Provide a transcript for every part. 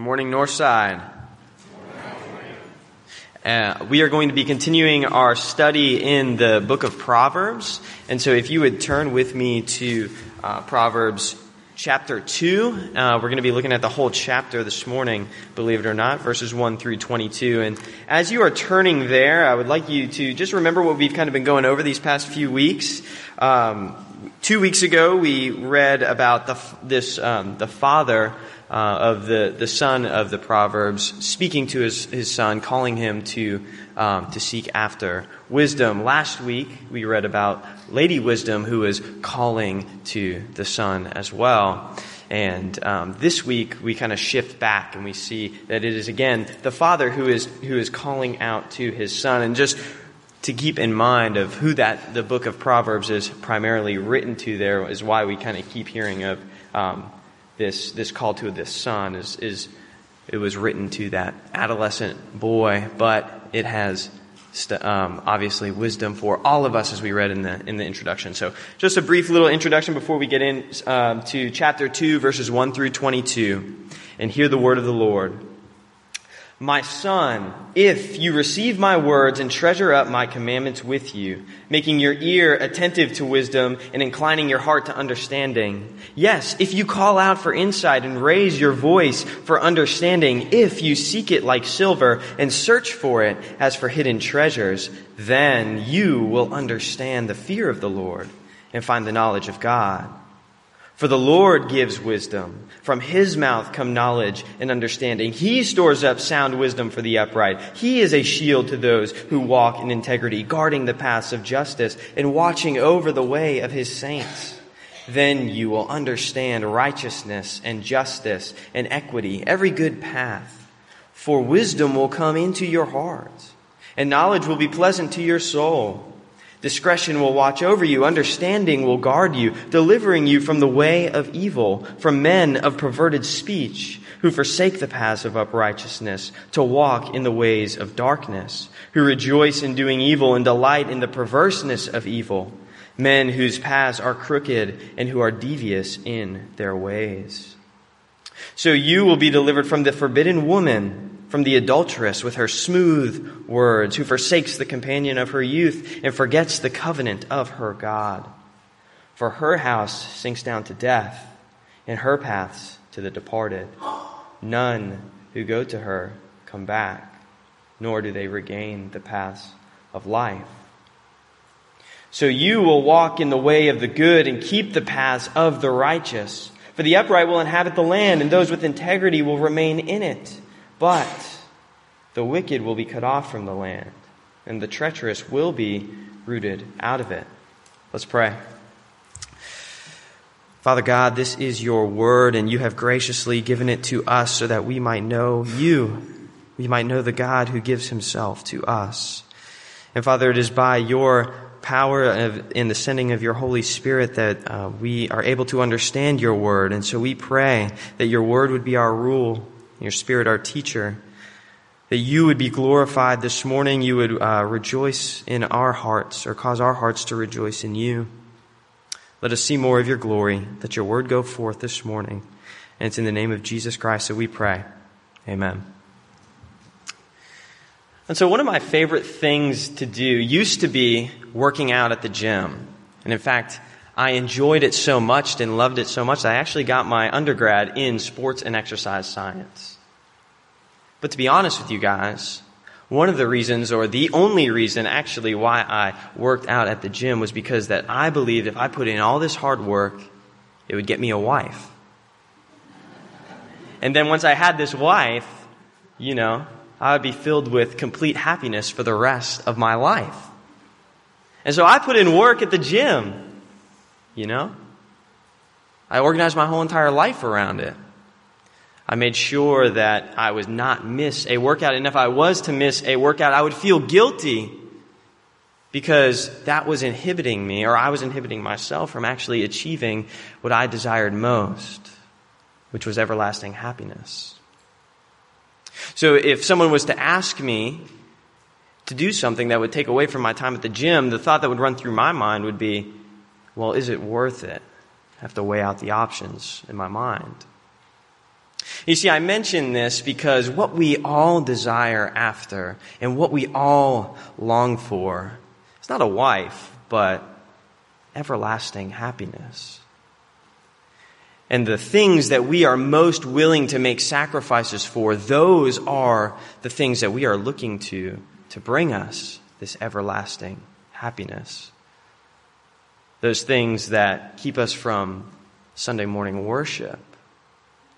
Morning, Northside. Uh, we are going to be continuing our study in the book of Proverbs. And so, if you would turn with me to uh, Proverbs chapter 2, uh, we're going to be looking at the whole chapter this morning, believe it or not, verses 1 through 22. And as you are turning there, I would like you to just remember what we've kind of been going over these past few weeks. Um, two weeks ago, we read about the, this, um, the father uh, of the, the son of the Proverbs, speaking to his, his son, calling him to, um, to seek after wisdom. Last week, we read about Lady Wisdom, who is calling to the son as well. And um, this week, we kind of shift back and we see that it is again the father who is, who is calling out to his son. And just to keep in mind of who that the book of Proverbs is primarily written to there is why we kind of keep hearing of um, this, this call to this son is, is it was written to that adolescent boy, but it has st- um, obviously wisdom for all of us as we read in the, in the introduction. So just a brief little introduction before we get into um, chapter 2, verses 1 through 22, and hear the word of the Lord. My son, if you receive my words and treasure up my commandments with you, making your ear attentive to wisdom and inclining your heart to understanding. Yes, if you call out for insight and raise your voice for understanding, if you seek it like silver and search for it as for hidden treasures, then you will understand the fear of the Lord and find the knowledge of God. For the Lord gives wisdom. From his mouth come knowledge and understanding. He stores up sound wisdom for the upright. He is a shield to those who walk in integrity, guarding the paths of justice and watching over the way of his saints. Then you will understand righteousness and justice and equity, every good path. For wisdom will come into your heart, and knowledge will be pleasant to your soul. Discretion will watch over you. Understanding will guard you, delivering you from the way of evil, from men of perverted speech, who forsake the paths of uprightness to walk in the ways of darkness, who rejoice in doing evil and delight in the perverseness of evil, men whose paths are crooked and who are devious in their ways. So you will be delivered from the forbidden woman from the adulteress with her smooth words, who forsakes the companion of her youth and forgets the covenant of her God. For her house sinks down to death, and her paths to the departed. None who go to her come back, nor do they regain the paths of life. So you will walk in the way of the good and keep the paths of the righteous. For the upright will inhabit the land, and those with integrity will remain in it. But the wicked will be cut off from the land, and the treacherous will be rooted out of it. Let's pray. Father God, this is your word, and you have graciously given it to us so that we might know you. We might know the God who gives himself to us. And Father, it is by your power of, in the sending of your Holy Spirit that uh, we are able to understand your word. And so we pray that your word would be our rule your Spirit, our teacher, that you would be glorified this morning. You would uh, rejoice in our hearts or cause our hearts to rejoice in you. Let us see more of your glory. Let your word go forth this morning. And it's in the name of Jesus Christ that we pray. Amen. And so, one of my favorite things to do used to be working out at the gym. And in fact, I enjoyed it so much and loved it so much that I actually got my undergrad in sports and exercise science. But to be honest with you guys, one of the reasons, or the only reason actually why I worked out at the gym was because that I believed if I put in all this hard work, it would get me a wife. And then once I had this wife, you know, I would be filled with complete happiness for the rest of my life. And so I put in work at the gym you know? I organized my whole entire life around it. I made sure that I would not miss a workout. And if I was to miss a workout, I would feel guilty because that was inhibiting me, or I was inhibiting myself from actually achieving what I desired most, which was everlasting happiness. So if someone was to ask me to do something that would take away from my time at the gym, the thought that would run through my mind would be, well, is it worth it? I have to weigh out the options in my mind. You see, I mention this because what we all desire after and what we all long for is not a wife, but everlasting happiness. And the things that we are most willing to make sacrifices for, those are the things that we are looking to to bring us this everlasting happiness. Those things that keep us from Sunday morning worship,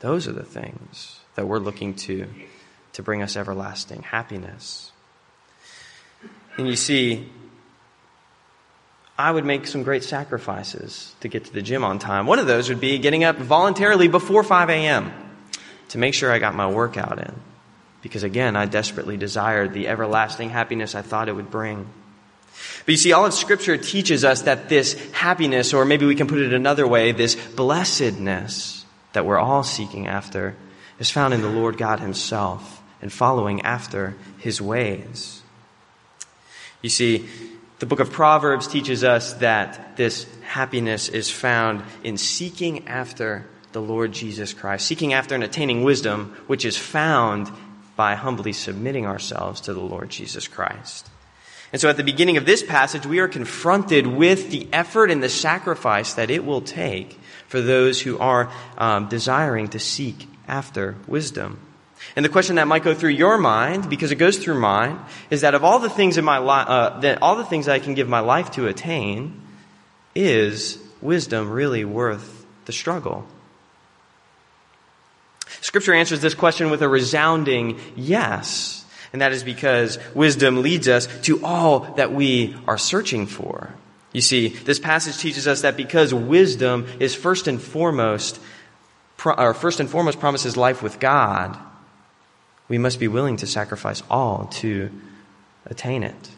those are the things that we're looking to to bring us everlasting happiness. And you see, I would make some great sacrifices to get to the gym on time. One of those would be getting up voluntarily before 5 a.m. to make sure I got my workout in. Because again, I desperately desired the everlasting happiness I thought it would bring. But you see, all of Scripture teaches us that this happiness, or maybe we can put it another way, this blessedness that we're all seeking after, is found in the Lord God Himself and following after His ways. You see, the book of Proverbs teaches us that this happiness is found in seeking after the Lord Jesus Christ, seeking after and attaining wisdom, which is found by humbly submitting ourselves to the Lord Jesus Christ. And so at the beginning of this passage, we are confronted with the effort and the sacrifice that it will take for those who are um, desiring to seek after wisdom. And the question that might go through your mind, because it goes through mine, is that of all the things in my life, uh, that all the things I can give my life to attain, is wisdom really worth the struggle? Scripture answers this question with a resounding yes. And that is because wisdom leads us to all that we are searching for. You see, this passage teaches us that because wisdom is first and foremost, or first and foremost promises life with God, we must be willing to sacrifice all to attain it.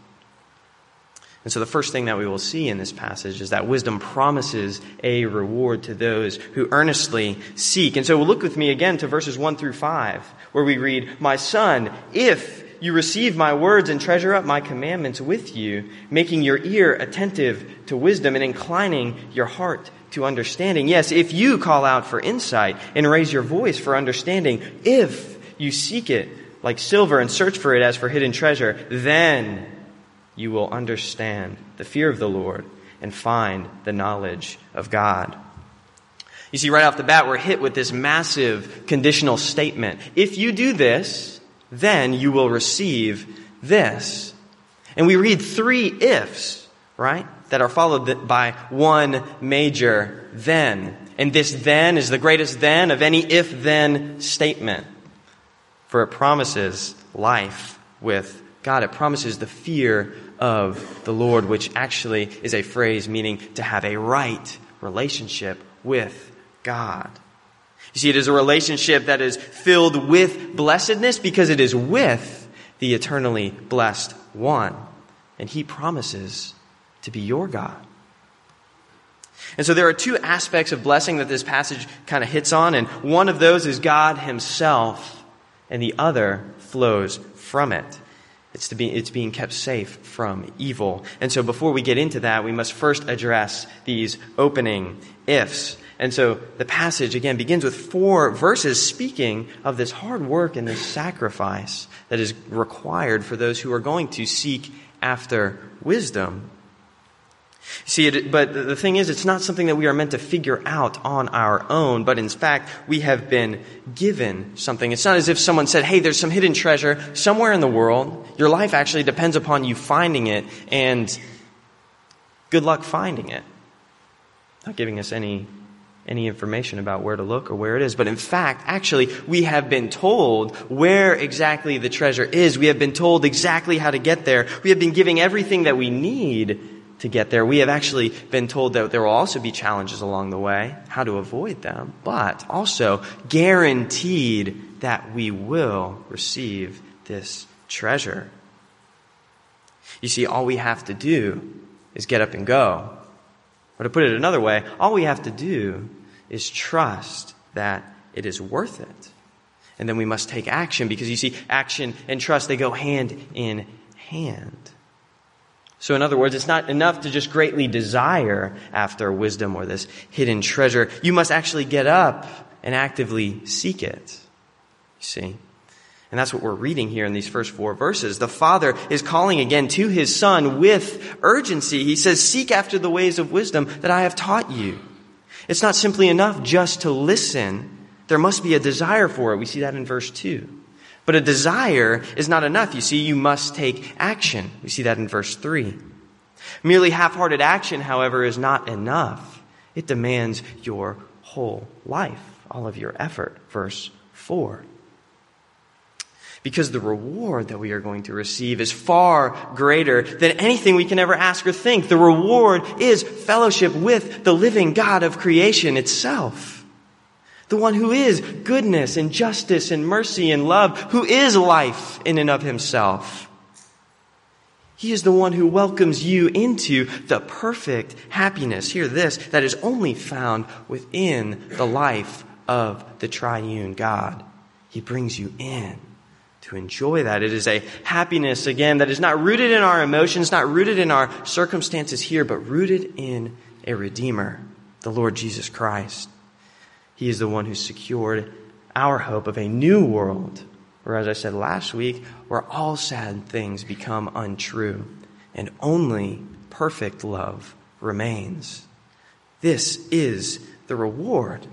And so the first thing that we will see in this passage is that wisdom promises a reward to those who earnestly seek. And so look with me again to verses 1 through 5, where we read, My son, if you receive my words and treasure up my commandments with you, making your ear attentive to wisdom and inclining your heart to understanding. Yes, if you call out for insight and raise your voice for understanding, if you seek it like silver and search for it as for hidden treasure, then you will understand the fear of the Lord and find the knowledge of God. You see, right off the bat, we're hit with this massive conditional statement. If you do this, then you will receive this. And we read three ifs, right? That are followed by one major then. And this then is the greatest then of any if then statement for it promises life with God. It promises the fear of the Lord, which actually is a phrase meaning to have a right relationship with God. You see, it is a relationship that is filled with blessedness because it is with the eternally blessed one. And he promises to be your God. And so there are two aspects of blessing that this passage kind of hits on, and one of those is God himself and the other flows from it. It's, to be, it's being kept safe from evil. And so before we get into that, we must first address these opening ifs. And so the passage, again, begins with four verses speaking of this hard work and this sacrifice that is required for those who are going to seek after wisdom. See, it, but the thing is, it's not something that we are meant to figure out on our own, but in fact, we have been given something. It's not as if someone said, hey, there's some hidden treasure somewhere in the world. Your life actually depends upon you finding it, and good luck finding it. Not giving us any, any information about where to look or where it is. But in fact, actually, we have been told where exactly the treasure is. We have been told exactly how to get there. We have been giving everything that we need to get there. We have actually been told that there will also be challenges along the way, how to avoid them, but also guaranteed that we will receive this treasure. You see, all we have to do is get up and go. Or to put it another way, all we have to do is trust that it is worth it. And then we must take action because you see, action and trust, they go hand in hand. So, in other words, it's not enough to just greatly desire after wisdom or this hidden treasure. You must actually get up and actively seek it. You see? And that's what we're reading here in these first four verses. The Father is calling again to His Son with urgency. He says, Seek after the ways of wisdom that I have taught you. It's not simply enough just to listen. There must be a desire for it. We see that in verse 2. But a desire is not enough. You see, you must take action. We see that in verse 3. Merely half hearted action, however, is not enough. It demands your whole life, all of your effort. Verse 4 because the reward that we are going to receive is far greater than anything we can ever ask or think. The reward is fellowship with the living God of creation itself. The one who is goodness and justice and mercy and love, who is life in and of himself. He is the one who welcomes you into the perfect happiness. Hear this, that is only found within the life of the triune God. He brings you in to enjoy that. It is a happiness, again, that is not rooted in our emotions, not rooted in our circumstances here, but rooted in a Redeemer, the Lord Jesus Christ. He is the one who secured our hope of a new world, where, as I said last week, where all sad things become untrue and only perfect love remains. This is the reward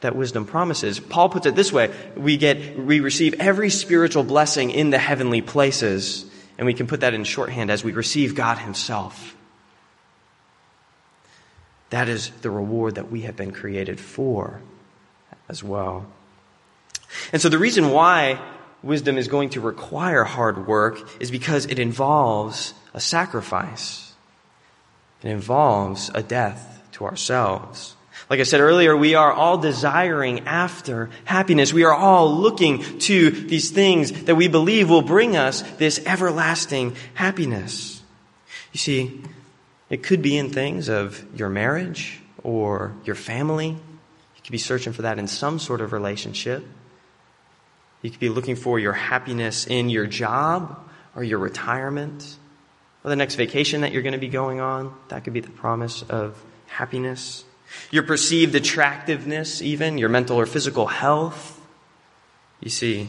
that wisdom promises. Paul puts it this way we get we receive every spiritual blessing in the heavenly places, and we can put that in shorthand as we receive God Himself. That is the reward that we have been created for as well. And so the reason why wisdom is going to require hard work is because it involves a sacrifice. It involves a death to ourselves. Like I said earlier, we are all desiring after happiness. We are all looking to these things that we believe will bring us this everlasting happiness. You see, it could be in things of your marriage or your family. You could be searching for that in some sort of relationship. You could be looking for your happiness in your job or your retirement or the next vacation that you're going to be going on. That could be the promise of happiness your perceived attractiveness, even your mental or physical health. You see,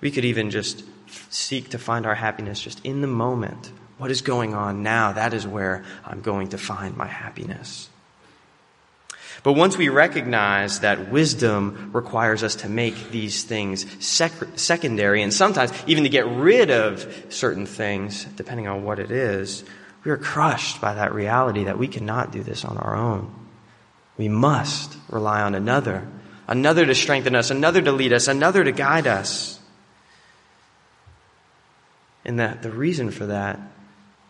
we could even just seek to find our happiness just in the moment. What is going on now? That is where I'm going to find my happiness. But once we recognize that wisdom requires us to make these things sec- secondary and sometimes even to get rid of certain things, depending on what it is, we are crushed by that reality that we cannot do this on our own. We must rely on another, another to strengthen us, another to lead us, another to guide us. And that the reason for that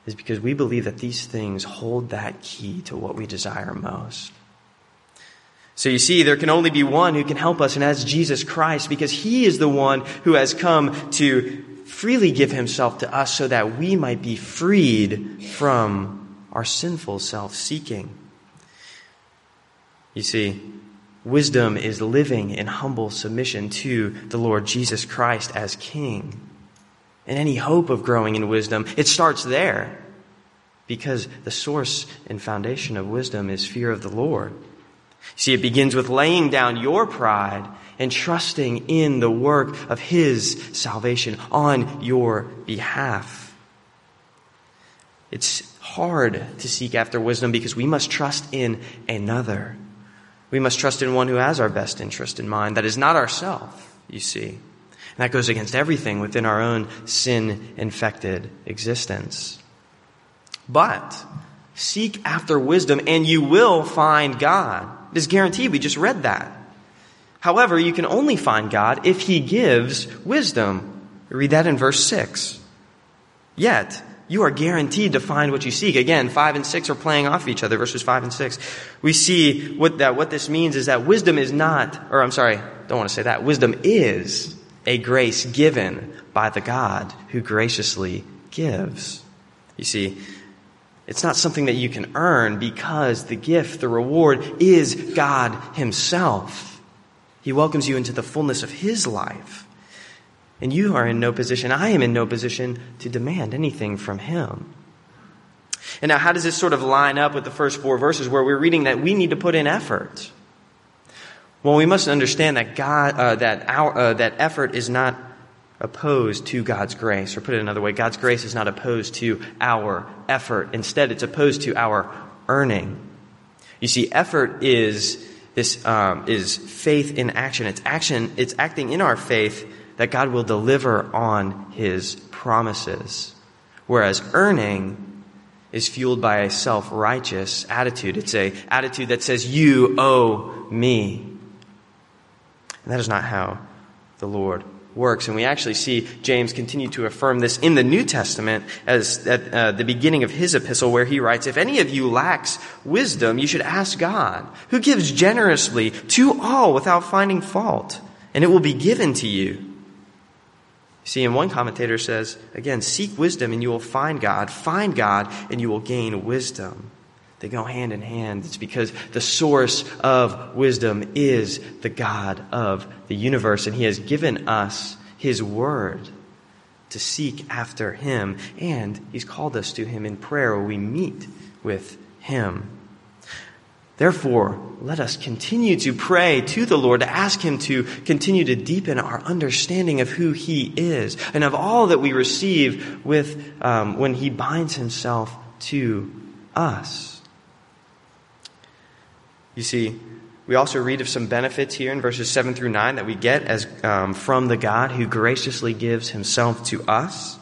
is because we believe that these things hold that key to what we desire most. So you see, there can only be one who can help us, and that's Jesus Christ, because he is the one who has come to freely give himself to us so that we might be freed from our sinful self seeking. You see, wisdom is living in humble submission to the Lord Jesus Christ as King. And any hope of growing in wisdom, it starts there. Because the source and foundation of wisdom is fear of the Lord. See, it begins with laying down your pride and trusting in the work of His salvation on your behalf. It's hard to seek after wisdom because we must trust in another. We must trust in one who has our best interest in mind. That is not ourself, you see. And that goes against everything within our own sin infected existence. But seek after wisdom and you will find God. It is guaranteed. We just read that. However, you can only find God if He gives wisdom. read that in verse 6. Yet, you are guaranteed to find what you seek. Again, 5 and 6 are playing off each other, verses 5 and 6. We see what, that what this means is that wisdom is not, or I'm sorry, don't want to say that. Wisdom is a grace given by the God who graciously gives. You see, it's not something that you can earn because the gift, the reward, is God Himself. He welcomes you into the fullness of His life. And you are in no position, I am in no position to demand anything from him. And now, how does this sort of line up with the first four verses where we're reading that we need to put in effort? Well, we must understand that God, uh, that our, uh, that effort is not opposed to God's grace. Or put it another way, God's grace is not opposed to our effort. Instead, it's opposed to our earning. You see, effort is this um, is faith in action. It's action. It's acting in our faith that God will deliver on His promises. Whereas earning is fueled by a self-righteous attitude. It's a attitude that says, "You owe me." And that is not how the Lord works. And we actually see James continue to affirm this in the New Testament as at uh, the beginning of his epistle where he writes, If any of you lacks wisdom, you should ask God, who gives generously to all without finding fault, and it will be given to you. See, and one commentator says, again, seek wisdom and you will find God. Find God and you will gain wisdom. They go hand in hand. It's because the source of wisdom is the God of the universe, and He has given us His Word to seek after Him, and He's called us to Him in prayer where we meet with Him. Therefore, let us continue to pray to the Lord, to ask Him to continue to deepen our understanding of who He is and of all that we receive with, um, when He binds Himself to us. You see, we also read of some benefits here in verses 7 through 9 that we get as um, from the God who graciously gives himself to us.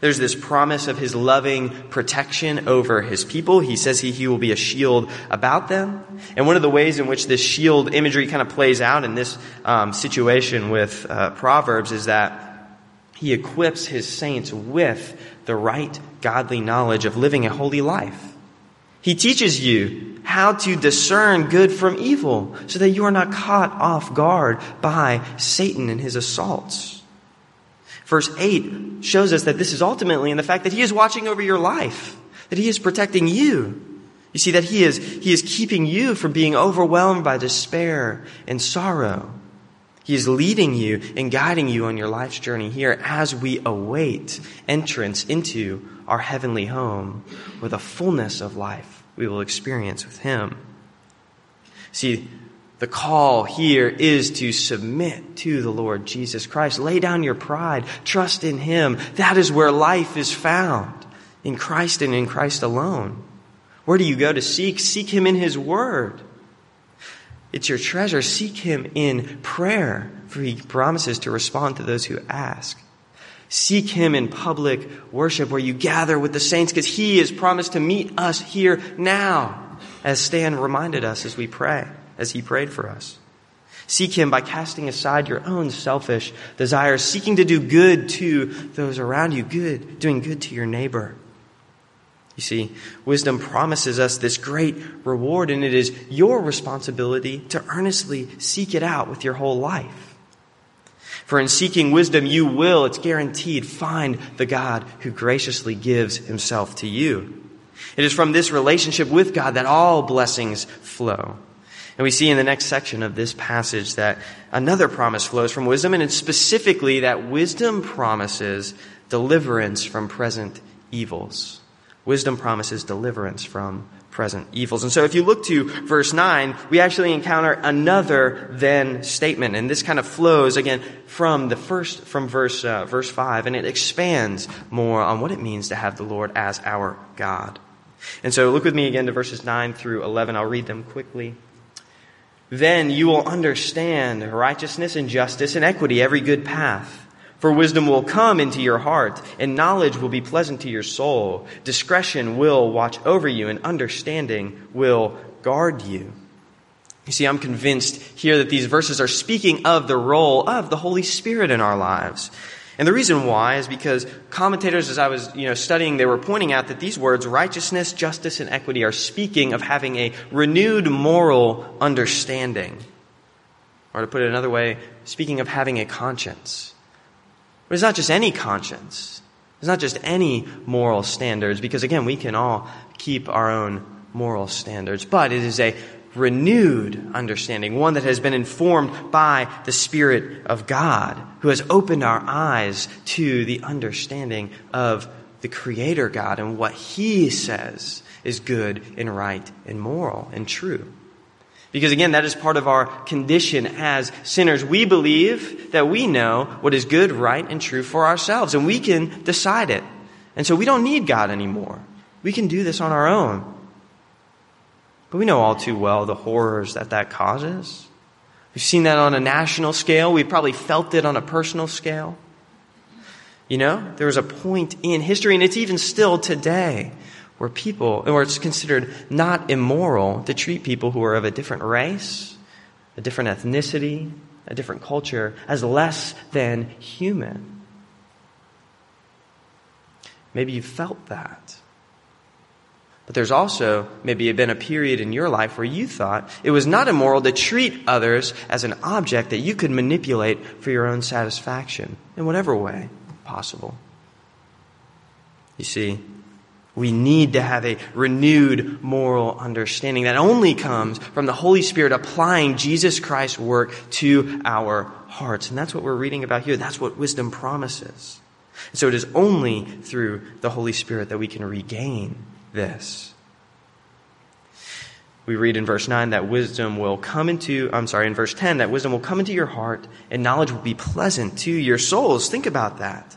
There's this promise of his loving protection over his people. He says he, he will be a shield about them. And one of the ways in which this shield imagery kind of plays out in this um, situation with uh, Proverbs is that he equips his saints with the right godly knowledge of living a holy life. He teaches you how to discern good from evil so that you are not caught off guard by Satan and his assaults. Verse 8 shows us that this is ultimately in the fact that he is watching over your life, that he is protecting you. You see that he is, he is keeping you from being overwhelmed by despair and sorrow. He is leading you and guiding you on your life's journey here as we await entrance into our heavenly home with a fullness of life we will experience with Him. See, the call here is to submit to the Lord Jesus Christ. Lay down your pride. Trust in Him. That is where life is found. In Christ and in Christ alone. Where do you go to seek? Seek Him in His Word. It's your treasure. Seek Him in prayer, for He promises to respond to those who ask. Seek Him in public worship where you gather with the saints because He has promised to meet us here now, as Stan reminded us as we pray, as He prayed for us. Seek Him by casting aside your own selfish desires, seeking to do good to those around you, good, doing good to your neighbor. You see, wisdom promises us this great reward, and it is your responsibility to earnestly seek it out with your whole life. For in seeking wisdom, you will, it's guaranteed, find the God who graciously gives himself to you. It is from this relationship with God that all blessings flow. And we see in the next section of this passage that another promise flows from wisdom, and it's specifically that wisdom promises deliverance from present evils. Wisdom promises deliverance from present evils. And so if you look to verse 9, we actually encounter another then statement. And this kind of flows again from the first, from verse, uh, verse 5, and it expands more on what it means to have the Lord as our God. And so look with me again to verses 9 through 11. I'll read them quickly. Then you will understand righteousness and justice and equity, every good path. For wisdom will come into your heart, and knowledge will be pleasant to your soul. Discretion will watch over you, and understanding will guard you. You see, I'm convinced here that these verses are speaking of the role of the Holy Spirit in our lives. And the reason why is because commentators, as I was you know, studying, they were pointing out that these words, righteousness, justice, and equity, are speaking of having a renewed moral understanding. Or to put it another way, speaking of having a conscience. But it's not just any conscience. It's not just any moral standards, because again, we can all keep our own moral standards, but it is a renewed understanding, one that has been informed by the Spirit of God, who has opened our eyes to the understanding of the Creator God and what He says is good and right and moral and true. Because again, that is part of our condition as sinners. We believe that we know what is good, right, and true for ourselves, and we can decide it. And so we don't need God anymore. We can do this on our own. But we know all too well the horrors that that causes. We've seen that on a national scale. We've probably felt it on a personal scale. You know, there was a point in history, and it's even still today, where people, or it's considered not immoral to treat people who are of a different race, a different ethnicity, a different culture as less than human. Maybe you felt that. But there's also maybe been a period in your life where you thought it was not immoral to treat others as an object that you could manipulate for your own satisfaction in whatever way possible. You see, we need to have a renewed moral understanding that only comes from the Holy Spirit applying Jesus Christ's work to our hearts. And that's what we're reading about here. That's what wisdom promises. And so it is only through the Holy Spirit that we can regain this. We read in verse 9 that wisdom will come into, I'm sorry, in verse 10, that wisdom will come into your heart and knowledge will be pleasant to your souls. Think about that.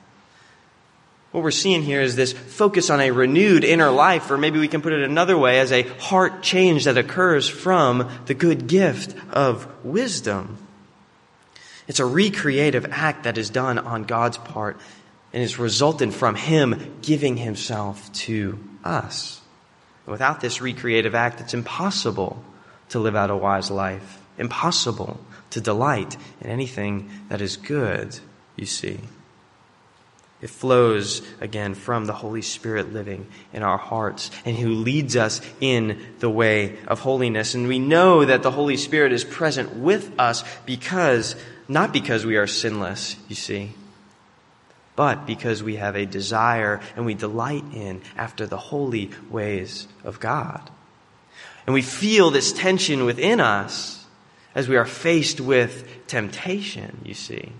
What we're seeing here is this focus on a renewed inner life, or maybe we can put it another way as a heart change that occurs from the good gift of wisdom. It's a recreative act that is done on God's part and is resultant from Him giving Himself to us. Without this recreative act, it's impossible to live out a wise life, impossible to delight in anything that is good, you see. It flows again from the Holy Spirit living in our hearts and who leads us in the way of holiness. And we know that the Holy Spirit is present with us because, not because we are sinless, you see, but because we have a desire and we delight in after the holy ways of God. And we feel this tension within us as we are faced with temptation, you see.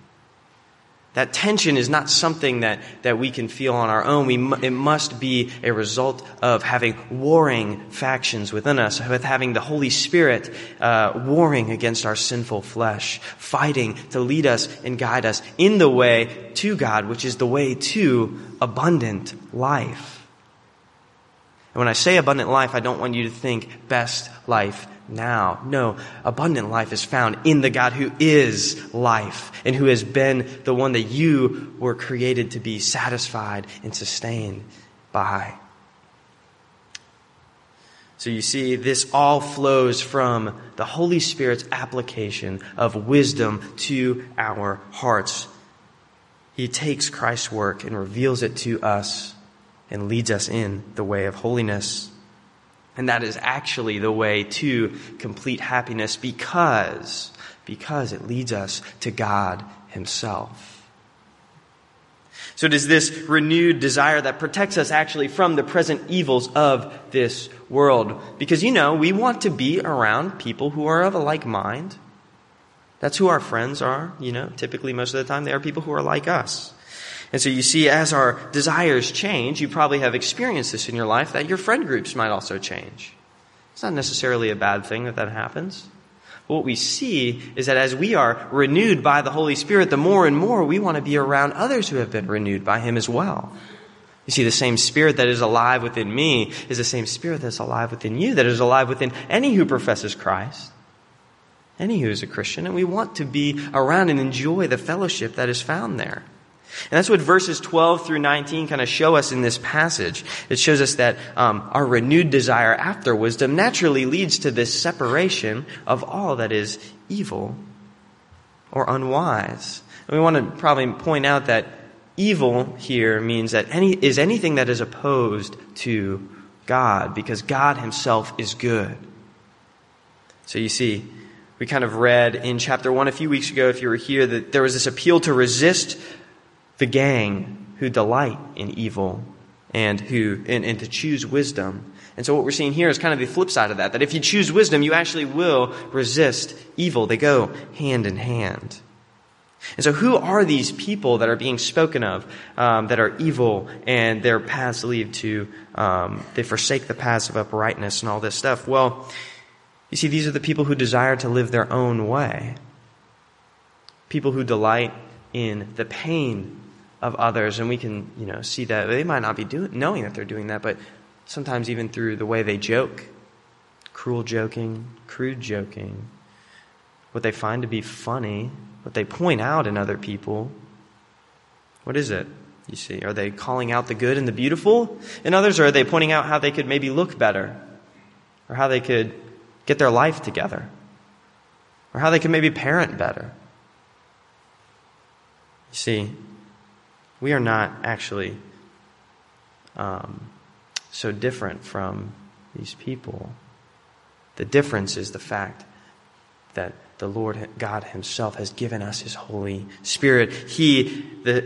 That tension is not something that, that we can feel on our own. We, it must be a result of having warring factions within us, with having the Holy Spirit uh, warring against our sinful flesh, fighting to lead us and guide us in the way to God, which is the way to abundant life. And when I say abundant life, I don't want you to think best life now. No, abundant life is found in the God who is life and who has been the one that you were created to be satisfied and sustained by. So you see, this all flows from the Holy Spirit's application of wisdom to our hearts. He takes Christ's work and reveals it to us and leads us in the way of holiness. And that is actually the way to complete happiness because, because it leads us to God Himself. So it is this renewed desire that protects us actually from the present evils of this world. Because, you know, we want to be around people who are of a like mind. That's who our friends are, you know. Typically, most of the time, they are people who are like us. And so you see, as our desires change, you probably have experienced this in your life that your friend groups might also change. It's not necessarily a bad thing that that happens. But what we see is that as we are renewed by the Holy Spirit, the more and more we want to be around others who have been renewed by Him as well. You see, the same Spirit that is alive within me is the same Spirit that's alive within you, that is alive within any who professes Christ, any who is a Christian, and we want to be around and enjoy the fellowship that is found there. And that's what verses 12 through 19 kind of show us in this passage. It shows us that um, our renewed desire after wisdom naturally leads to this separation of all that is evil or unwise. And we want to probably point out that evil here means that any, is anything that is opposed to God, because God Himself is good. So you see, we kind of read in chapter 1 a few weeks ago, if you were here, that there was this appeal to resist the gang who delight in evil and who and, and to choose wisdom. And so what we're seeing here is kind of the flip side of that, that if you choose wisdom, you actually will resist evil. They go hand in hand. And so who are these people that are being spoken of um, that are evil and their paths lead to, um, they forsake the paths of uprightness and all this stuff? Well, You see, these are the people who desire to live their own way. People who delight in the pain of others, and we can, you know, see that they might not be doing, knowing that they're doing that, but sometimes even through the way they joke, cruel joking, crude joking, what they find to be funny, what they point out in other people. What is it? You see, are they calling out the good and the beautiful in others, or are they pointing out how they could maybe look better, or how they could get their life together, or how they could maybe parent better? You see, we are not actually um, so different from these people. The difference is the fact that the Lord God Himself has given us His Holy Spirit. He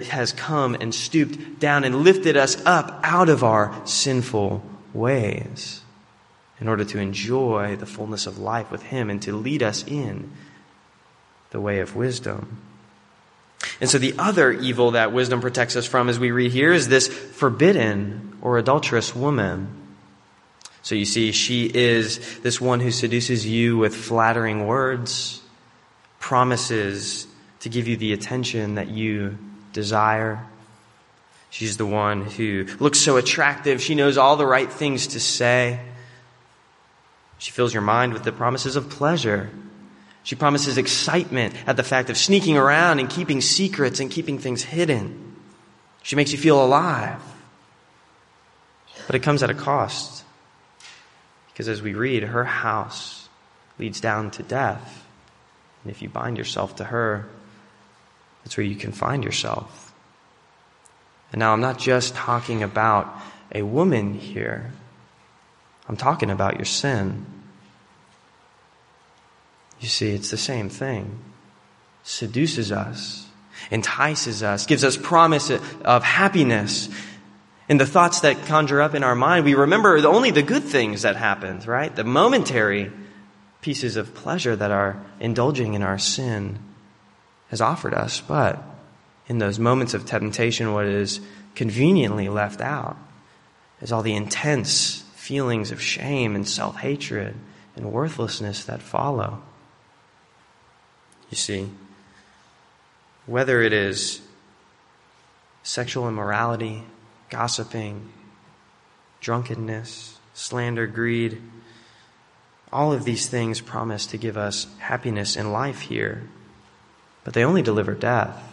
has come and stooped down and lifted us up out of our sinful ways in order to enjoy the fullness of life with Him and to lead us in the way of wisdom. And so the other evil that wisdom protects us from, as we read here, is this forbidden or adulterous woman. So you see, she is this one who seduces you with flattering words, promises to give you the attention that you desire. She's the one who looks so attractive. She knows all the right things to say. She fills your mind with the promises of pleasure. She promises excitement at the fact of sneaking around and keeping secrets and keeping things hidden. She makes you feel alive. But it comes at a cost. Because as we read, her house leads down to death. And if you bind yourself to her, that's where you can find yourself. And now I'm not just talking about a woman here, I'm talking about your sin. You see, it's the same thing. Seduces us, entices us, gives us promise of happiness, and the thoughts that conjure up in our mind, we remember only the good things that happened, right? The momentary pieces of pleasure that our indulging in our sin has offered us. But in those moments of temptation, what is conveniently left out is all the intense feelings of shame and self hatred and worthlessness that follow. You see, whether it is sexual immorality, gossiping, drunkenness, slander, greed. All of these things promise to give us happiness in life here, but they only deliver death.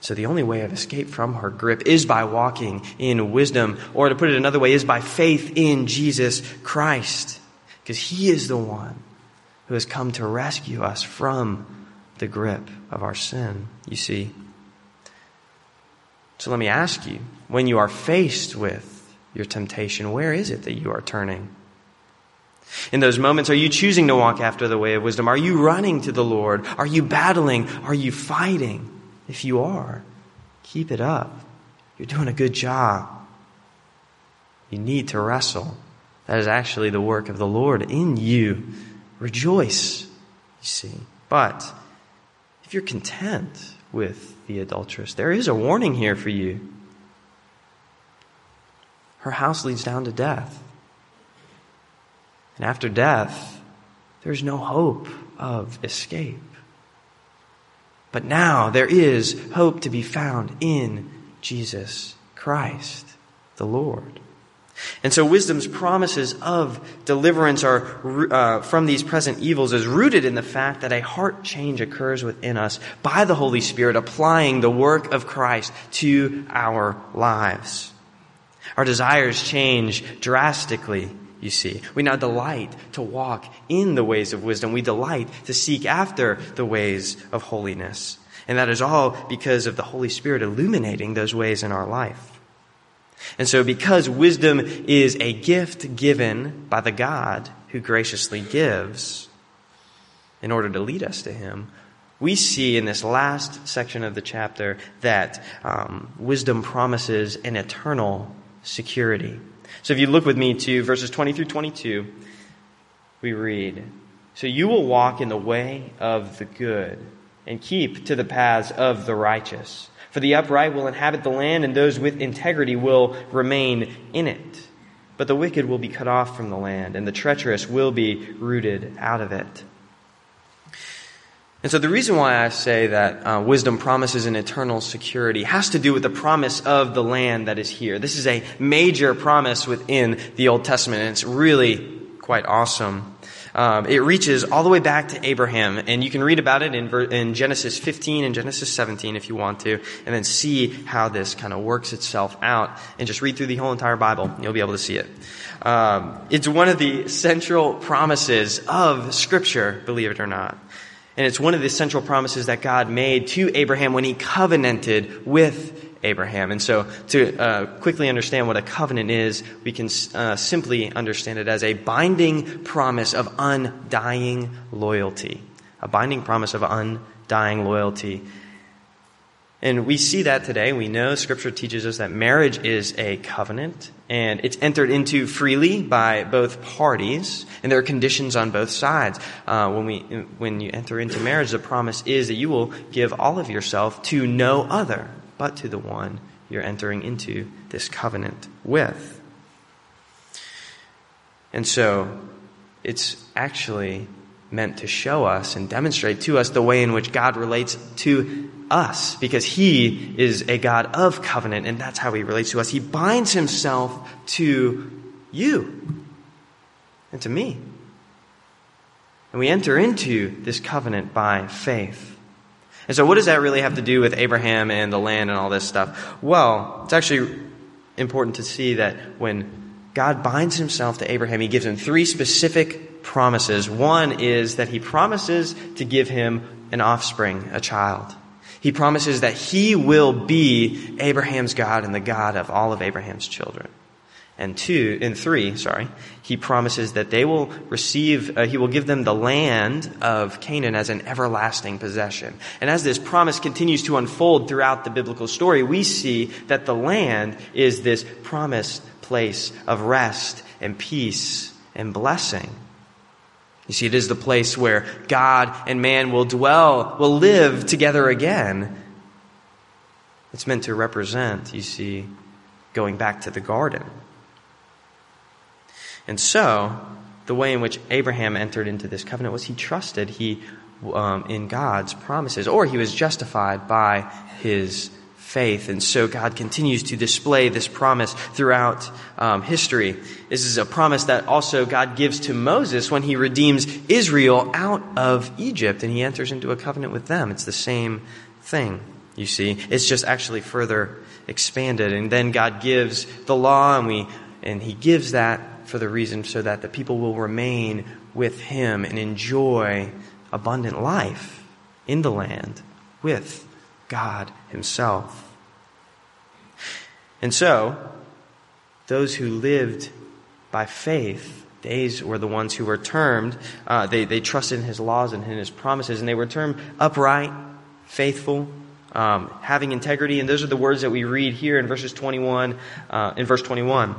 So the only way of escape from her grip is by walking in wisdom, or to put it another way, is by faith in Jesus Christ, because He is the one who has come to rescue us from the grip of our sin, you see. So let me ask you when you are faced with your temptation, where is it that you are turning? In those moments, are you choosing to walk after the way of wisdom? Are you running to the Lord? Are you battling? Are you fighting? If you are, keep it up. You're doing a good job. You need to wrestle. That is actually the work of the Lord in you. Rejoice, you see. But if you're content with the adulteress. There is a warning here for you. Her house leads down to death. And after death, there's no hope of escape. But now there is hope to be found in Jesus Christ, the Lord. And so wisdom's promises of deliverance are uh, from these present evils is rooted in the fact that a heart change occurs within us by the Holy Spirit applying the work of Christ to our lives. Our desires change drastically, you see. We now delight to walk in the ways of wisdom. We delight to seek after the ways of holiness. And that is all because of the Holy Spirit illuminating those ways in our life. And so, because wisdom is a gift given by the God who graciously gives in order to lead us to Him, we see in this last section of the chapter that um, wisdom promises an eternal security. So, if you look with me to verses 20 through 22, we read So you will walk in the way of the good and keep to the paths of the righteous. For the upright will inhabit the land, and those with integrity will remain in it. but the wicked will be cut off from the land, and the treacherous will be rooted out of it. And so the reason why I say that uh, wisdom promises an eternal security has to do with the promise of the land that is here. This is a major promise within the Old Testament, and it's really quite awesome. Um, it reaches all the way back to Abraham, and you can read about it in, in Genesis 15 and Genesis 17 if you want to, and then see how this kind of works itself out, and just read through the whole entire Bible. You'll be able to see it. Um, it's one of the central promises of Scripture, believe it or not. And it's one of the central promises that God made to Abraham when he covenanted with Abraham. And so, to uh, quickly understand what a covenant is, we can uh, simply understand it as a binding promise of undying loyalty. A binding promise of undying loyalty. And we see that today. We know Scripture teaches us that marriage is a covenant, and it's entered into freely by both parties, and there are conditions on both sides. Uh, when we, when you enter into marriage, the promise is that you will give all of yourself to no other but to the one you're entering into this covenant with. And so, it's actually meant to show us and demonstrate to us the way in which God relates to us because he is a God of covenant and that's how he relates to us. He binds himself to you and to me. And we enter into this covenant by faith. And so, what does that really have to do with Abraham and the land and all this stuff? Well, it's actually important to see that when God binds himself to Abraham, he gives him three specific promises. One is that he promises to give him an offspring, a child. He promises that he will be Abraham's God and the God of all of Abraham's children. And two, and three, sorry, he promises that they will receive, uh, he will give them the land of Canaan as an everlasting possession. And as this promise continues to unfold throughout the biblical story, we see that the land is this promised place of rest and peace and blessing. You see, it is the place where God and man will dwell, will live together again. It's meant to represent, you see, going back to the garden. And so, the way in which Abraham entered into this covenant was he trusted he um, in God's promises, or he was justified by his faith. And so God continues to display this promise throughout um, history. This is a promise that also God gives to Moses when he redeems Israel out of Egypt and he enters into a covenant with them. It's the same thing, you see. It's just actually further expanded. And then God gives the law and we, and he gives that for the reason so that the people will remain with him and enjoy abundant life in the land with God Himself. And so, those who lived by faith, these were the ones who were termed, uh, they, they trusted in His laws and in His promises, and they were termed upright, faithful, um, having integrity, and those are the words that we read here in verses 21, uh, in verse 21.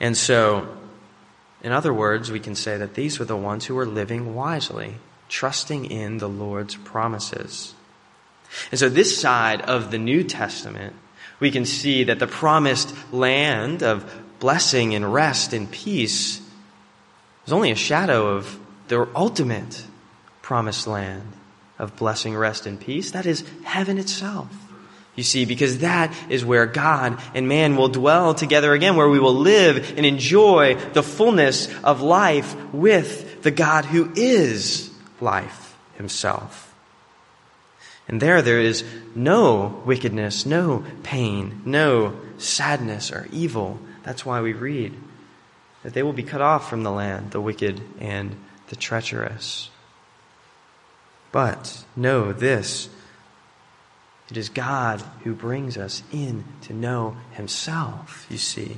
And so, in other words, we can say that these were the ones who were living wisely, trusting in the Lord's promises. And so, this side of the New Testament, we can see that the promised land of blessing and rest and peace is only a shadow of the ultimate promised land of blessing, rest, and peace. That is heaven itself. You see, because that is where God and man will dwell together again, where we will live and enjoy the fullness of life with the God who is life himself. And there, there is no wickedness, no pain, no sadness or evil. That's why we read that they will be cut off from the land, the wicked and the treacherous. But know this it is God who brings us in to know Himself, you see.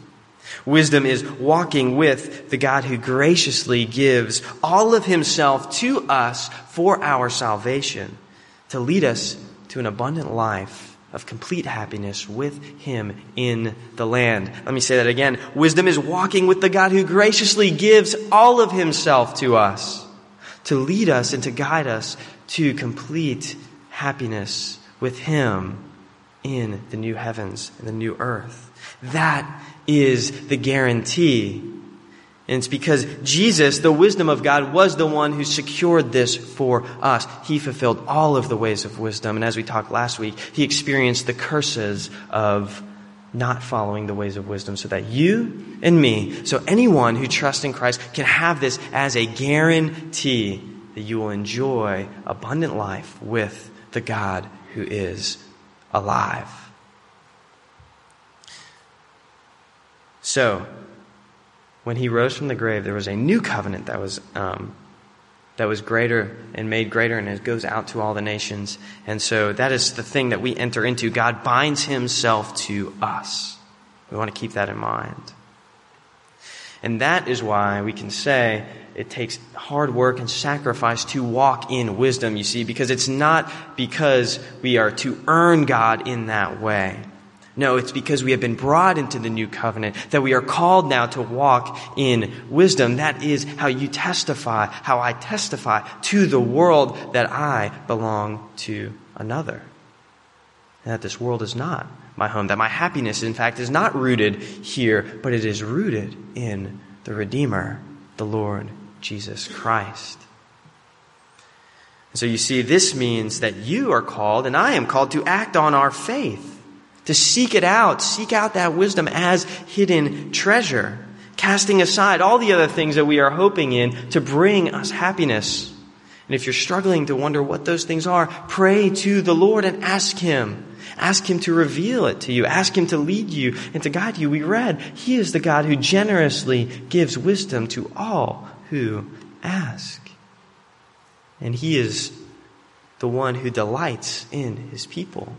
Wisdom is walking with the God who graciously gives all of Himself to us for our salvation to lead us to an abundant life of complete happiness with Him in the land. Let me say that again. Wisdom is walking with the God who graciously gives all of Himself to us to lead us and to guide us to complete happiness with Him in the new heavens and the new earth. That is the guarantee. And it's because Jesus, the wisdom of God, was the one who secured this for us. He fulfilled all of the ways of wisdom. And as we talked last week, he experienced the curses of not following the ways of wisdom so that you and me, so anyone who trusts in Christ can have this as a guarantee that you will enjoy abundant life with the God who is alive. So, when he rose from the grave, there was a new covenant that was um, that was greater and made greater, and it goes out to all the nations. And so that is the thing that we enter into. God binds Himself to us. We want to keep that in mind. And that is why we can say it takes hard work and sacrifice to walk in wisdom, you see, because it's not because we are to earn God in that way. No, it's because we have been brought into the new covenant that we are called now to walk in wisdom. That is how you testify, how I testify to the world that I belong to another. And that this world is not my home, that my happiness, in fact, is not rooted here, but it is rooted in the Redeemer, the Lord Jesus Christ. And so you see, this means that you are called, and I am called to act on our faith to seek it out, seek out that wisdom as hidden treasure, casting aside all the other things that we are hoping in to bring us happiness. And if you're struggling to wonder what those things are, pray to the Lord and ask Him. Ask Him to reveal it to you. Ask Him to lead you and to guide you. We read, He is the God who generously gives wisdom to all who ask. And He is the one who delights in His people.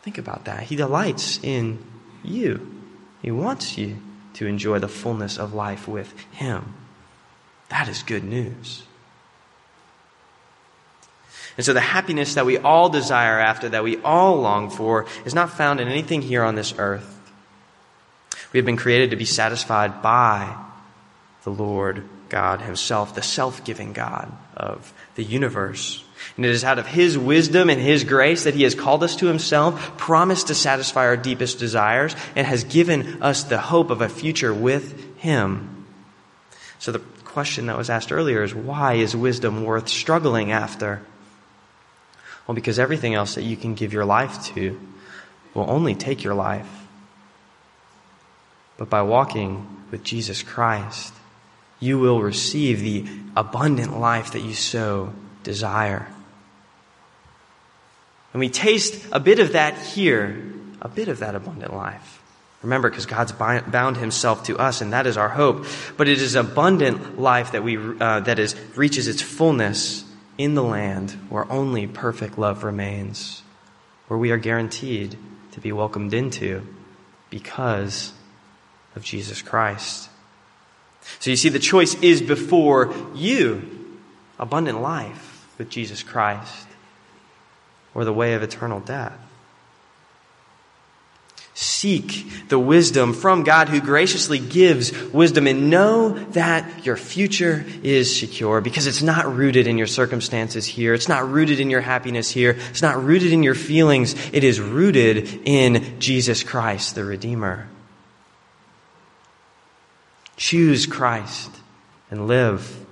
Think about that. He delights in you. He wants you to enjoy the fullness of life with Him. That is good news. And so the happiness that we all desire after, that we all long for, is not found in anything here on this earth. We have been created to be satisfied by the Lord God Himself, the self giving God of the universe. And it is out of His wisdom and His grace that He has called us to Himself, promised to satisfy our deepest desires, and has given us the hope of a future with Him. So the question that was asked earlier is why is wisdom worth struggling after? Well, because everything else that you can give your life to will only take your life. But by walking with Jesus Christ, you will receive the abundant life that you so desire. And we taste a bit of that here, a bit of that abundant life. Remember, because God's bound Himself to us, and that is our hope. But it is abundant life that we uh, that is reaches its fullness in the land where only perfect love remains, where we are guaranteed to be welcomed into because of Jesus Christ. So you see, the choice is before you abundant life with Jesus Christ or the way of eternal death. Seek the wisdom from God who graciously gives wisdom and know that your future is secure because it's not rooted in your circumstances here. It's not rooted in your happiness here. It's not rooted in your feelings. It is rooted in Jesus Christ, the Redeemer. Choose Christ and live